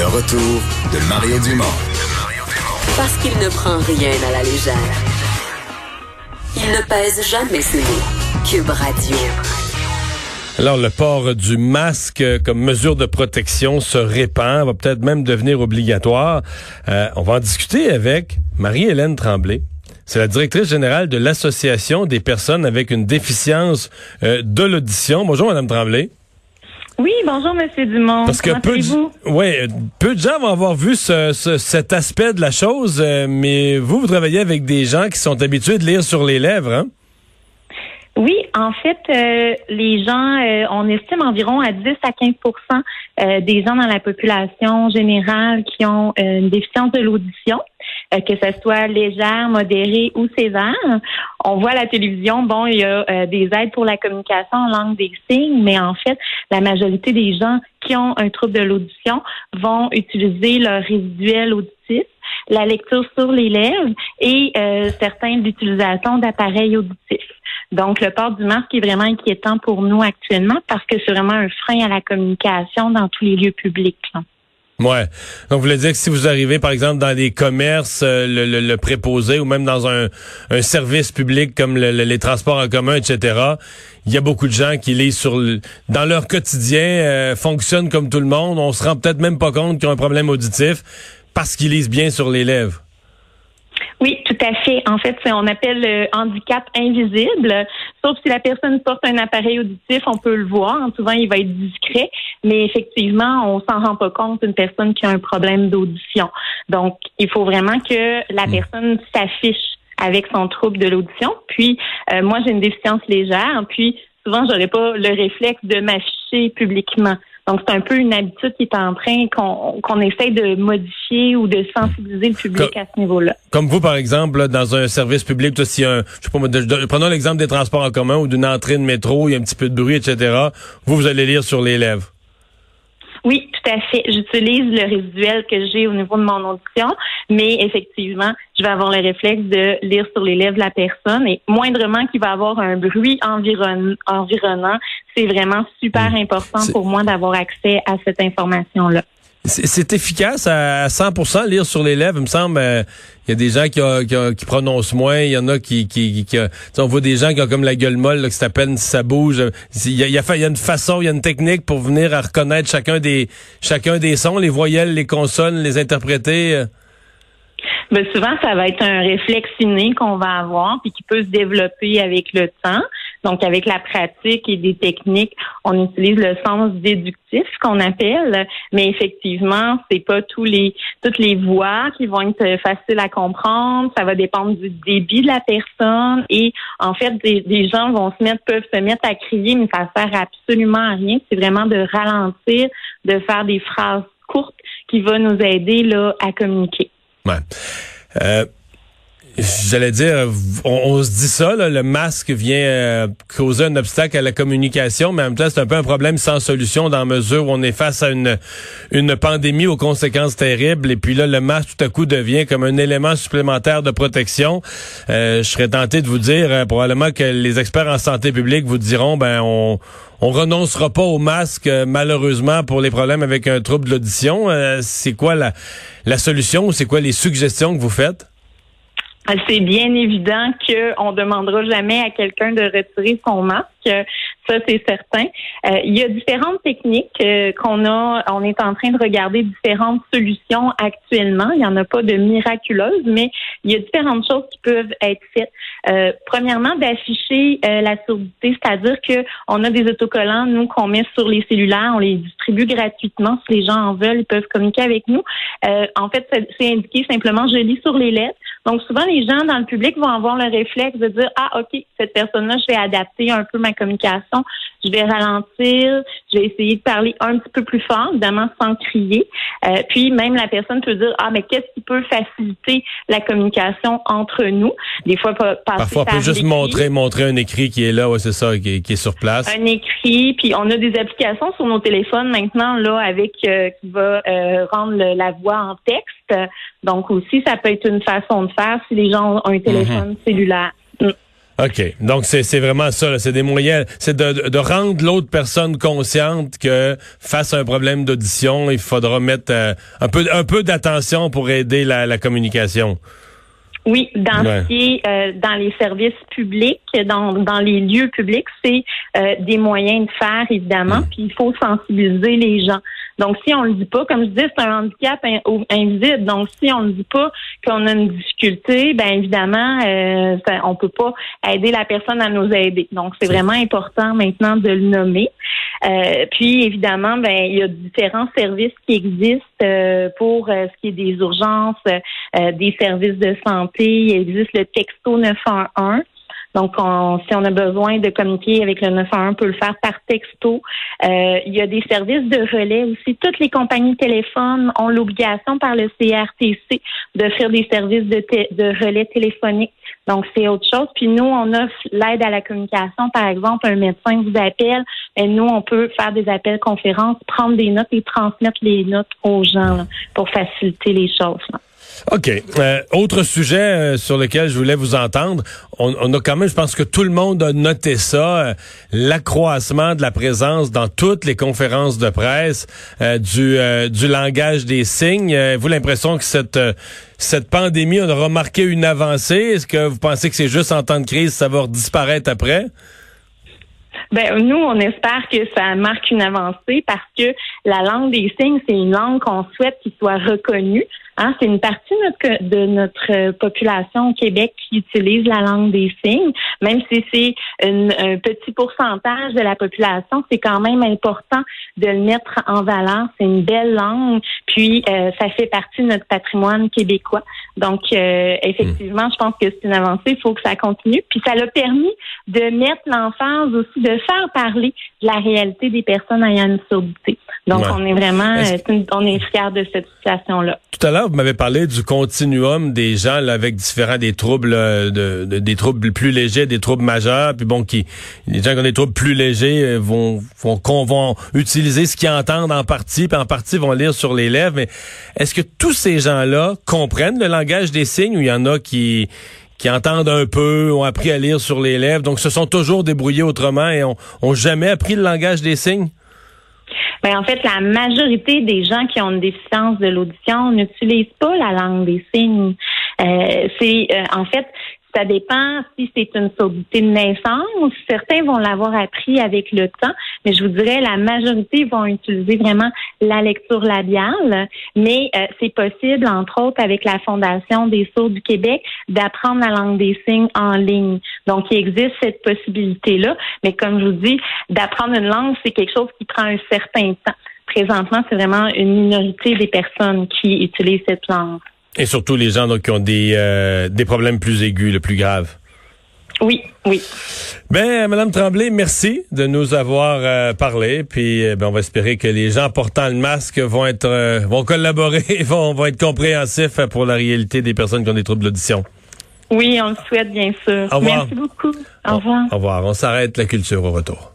Le retour de Mario Dumont. Parce qu'il ne prend rien à la légère. Il ne pèse jamais ses mots. Cube Radio. Alors, le port du masque comme mesure de protection se répand, va peut-être même devenir obligatoire. Euh, on va en discuter avec Marie-Hélène Tremblay. C'est la directrice générale de l'Association des personnes avec une déficience euh, de l'audition. Bonjour, Madame Tremblay. Oui, bonjour, Monsieur Dumont. Parce que peu de, ouais, peu de gens vont avoir vu ce, cet aspect de la chose, euh, mais vous, vous travaillez avec des gens qui sont habitués de lire sur les lèvres, hein? Oui, en fait, euh, les gens, euh, on estime environ à 10 à 15% des gens dans la population générale qui ont une déficience de l'audition. Euh, que ce soit légère, modérée ou sévère. On voit à la télévision, bon, il y a euh, des aides pour la communication en langue des signes, mais en fait, la majorité des gens qui ont un trouble de l'audition vont utiliser leur résiduel auditif, la lecture sur les lèvres et euh, certains l'utilisation d'appareils auditifs. Donc, le port du masque est vraiment inquiétant pour nous actuellement parce que c'est vraiment un frein à la communication dans tous les lieux publics. Ouais. Donc, vous voulez dire que si vous arrivez, par exemple, dans des commerces, euh, le, le, préposé ou même dans un, un service public comme les transports en commun, etc., il y a beaucoup de gens qui lisent sur dans leur quotidien, euh, fonctionnent comme tout le monde. On se rend peut-être même pas compte qu'ils ont un problème auditif parce qu'ils lisent bien sur les lèvres. Oui, tout à fait. En fait, on appelle le handicap invisible. Sauf si la personne porte un appareil auditif, on peut le voir. Souvent, il va être discret, mais effectivement, on s'en rend pas compte d'une personne qui a un problème d'audition. Donc, il faut vraiment que la hmm. personne s'affiche avec son trouble de l'audition. Puis, euh, moi, j'ai une déficience légère. Puis, souvent, j'aurais pas le réflexe de m'afficher publiquement. Donc, c'est un peu une habitude qui est en train qu'on qu'on essaye de modifier ou de sensibiliser le public à ce niveau-là. Comme vous, par exemple, dans un service public, si un, je sais pas, prenons l'exemple des transports en commun ou d'une entrée de métro, il y a un petit peu de bruit, etc. Vous, vous allez lire sur les lèvres. Oui, tout à fait. J'utilise le résiduel que j'ai au niveau de mon audition, mais effectivement, je vais avoir le réflexe de lire sur les lèvres de la personne et moindrement qu'il va avoir un bruit environnant, c'est vraiment super mm. important pour moi d'avoir accès à cette information-là. C'est efficace à 100% lire sur les lèvres. Il me semble, euh, il y a des gens qui, prononcent moins. Il y en a qui, qui, qui on voit des gens qui ont comme la gueule molle, là, que à peine ça bouge. Il y, a, une façon, il y a une technique pour venir à reconnaître chacun des, chacun des sons, les voyelles, les consonnes, les interpréter. Euh. Ben souvent, ça va être un réflexe inné qu'on va avoir, puis qui peut se développer avec le temps. Donc, avec la pratique et des techniques, on utilise le sens déductif qu'on appelle, mais effectivement, c'est pas tous les toutes les voix qui vont être faciles à comprendre. Ça va dépendre du débit de la personne et en fait, des, gens vont se mettre peuvent se mettre à crier, mais ça sert absolument à rien. C'est vraiment de ralentir, de faire des phrases courtes qui vont nous aider là à communiquer. Ouais. Euh, J'allais dire, on, se dit ça, le masque vient euh, causer un obstacle à la communication, mais en même temps, c'est un peu un problème sans solution dans la mesure où on est face à une, une pandémie aux conséquences terribles. Et puis là, le masque, tout à coup, devient comme un élément supplémentaire de protection. Euh, je serais tenté de vous dire, euh, probablement que les experts en santé publique vous diront, ben, on, on renoncera pas au masque, malheureusement, pour les problèmes avec un trouble de l'audition. c'est quoi la, la solution ou c'est quoi les suggestions que vous faites? C'est bien évident qu'on ne demandera jamais à quelqu'un de retirer son masque. Ça, c'est certain. Euh, il y a différentes techniques euh, qu'on a. On est en train de regarder différentes solutions actuellement. Il n'y en a pas de miraculeuses, mais il y a différentes choses qui peuvent être faites. Euh, premièrement, d'afficher la surdité, c'est-à-dire que on a des autocollants, nous, qu'on met sur les cellulaires, on les distribue gratuitement. Si les gens en veulent, ils peuvent communiquer avec nous. en fait, c'est indiqué simplement je lis sur les lettres. Donc, souvent, les gens dans le public vont avoir le réflexe de dire, ah, OK, cette personne-là, je vais adapter un peu ma communication, je vais ralentir, je vais essayer de parler un petit peu plus fort, évidemment, sans crier. Euh, puis, même la personne peut dire, ah, mais qu'est-ce qui peut faciliter la communication entre nous? Des fois, Parfois, on peut juste montrer, montrer un écrit qui est là, ouais, c'est ça, qui est, sur place. Un écrit, puis on a des applications sur nos téléphones maintenant, là, avec, euh, qui va euh, rendre la voix en texte. Donc, aussi, ça peut être une façon de faire si les gens ont un téléphone mhm. cellulaire. Mm. OK. Donc, c'est vraiment ça. C'est des moyens. C'est de, de, rendre l'autre personne consciente que face à un problème d'audition, il faudra mettre euh, un peu, un peu d'attention pour aider la, la communication. Oui, dans euh, dans les services publics, dans, dans les lieux publics, c'est euh, des moyens de faire, évidemment, mmh. puis il faut sensibiliser les gens. Donc, si on le dit pas, comme je dis, c'est un handicap invisible. Donc, si on ne dit pas qu'on a une difficulté, ben évidemment, euh, on peut pas aider la personne à nous aider. Donc, c'est vraiment important maintenant de le nommer. Euh, puis, évidemment, ben il y a différents services qui existent euh, pour euh, ce qui est des urgences, des services de santé. Il existe le texto 911 donc, si on a besoin de communiquer avec le 911, on peut le faire par texto. Euh, il y a des services de relais aussi. Toutes les compagnies téléphones ont l'obligation par le CRTC d'offrir des services de, de relais téléphoniques. Donc, c'est autre chose. Puis nous, on offre l'aide à la communication. Par exemple, un médecin vous appelle, et nous, on peut faire des appels conférences, prendre des notes et transmettre les notes aux gens pour faciliter les choses. OK. Euh, autre sujet euh, sur lequel je voulais vous entendre. On, on, a quand même, je pense que tout le monde a noté ça, euh, l'accroissement de la présence dans toutes les conférences de presse du, du langage des signes. vous l'impression que cette cette pandémie, on a remarqué une avancée? Est-ce que vous pensez que c'est juste en temps de crise, ça va disparaître après? Ben nous, on espère que ça marque une avancée parce que la langue des signes, c'est une langue qu'on souhaite qu'il soit reconnue. Hein, c'est une partie de notre, notre population au Québec qui utilise la langue des signes, même si c'est un petit pourcentage de la population, c'est quand même important de le mettre en valeur. C'est une belle langue, puis euh, ça fait partie de notre patrimoine québécois. Donc, euh, effectivement, je pense que c'est une avancée. Il faut que ça continue. Puis ça l'a permis de mettre l'emphase aussi, de faire parler de la réalité des personnes ayant une surdité. Donc, on est vraiment, euh, on est fiers de cette situation-là. Tout à l'heure, vous m'avez parlé du continuum des gens avec différents des troubles, euh, de, des troubles plus légers, des troubles majeurs, puis bon, qui les gens qui ont des troubles plus légers euh, vont vont, vont utiliser ce qu'ils entendent en partie, puis en partie vont lire sur les lèvres. Mais est-ce que tous ces gens-là comprennent le langage des signes ou il y en a qui qui entendent un peu, ont appris à lire sur les lèvres, donc se sont toujours débrouillés autrement et ont, ont jamais appris le langage des signes? Ben, en fait, la majorité des gens qui ont une déficience de l'audition n'utilisent pas la langue des signes. Euh, c'est euh, en fait ça dépend si c'est une surdité de naissance. Certains vont l'avoir appris avec le temps, mais je vous dirais la majorité vont utiliser vraiment la lecture labiale. Mais euh, c'est possible, entre autres, avec la Fondation des sourds du Québec, d'apprendre la langue des signes en ligne. Donc, il existe cette possibilité-là. Mais comme je vous dis, d'apprendre une langue, c'est quelque chose qui prend un certain temps. Présentement, c'est vraiment une minorité des personnes qui utilisent cette langue. Et surtout les gens donc, qui ont des, euh, des problèmes plus aigus, le plus graves. Oui, oui. Ben, Madame Tremblay, merci de nous avoir euh, parlé. Puis, euh, ben, on va espérer que les gens portant le masque vont être, vont collaborer, vont, vont être compréhensifs pour la réalité des personnes qui ont des troubles d'audition. Oui, on le souhaite bien sûr. Au revoir. Merci beaucoup. Au revoir. Au revoir. On s'arrête la culture au retour.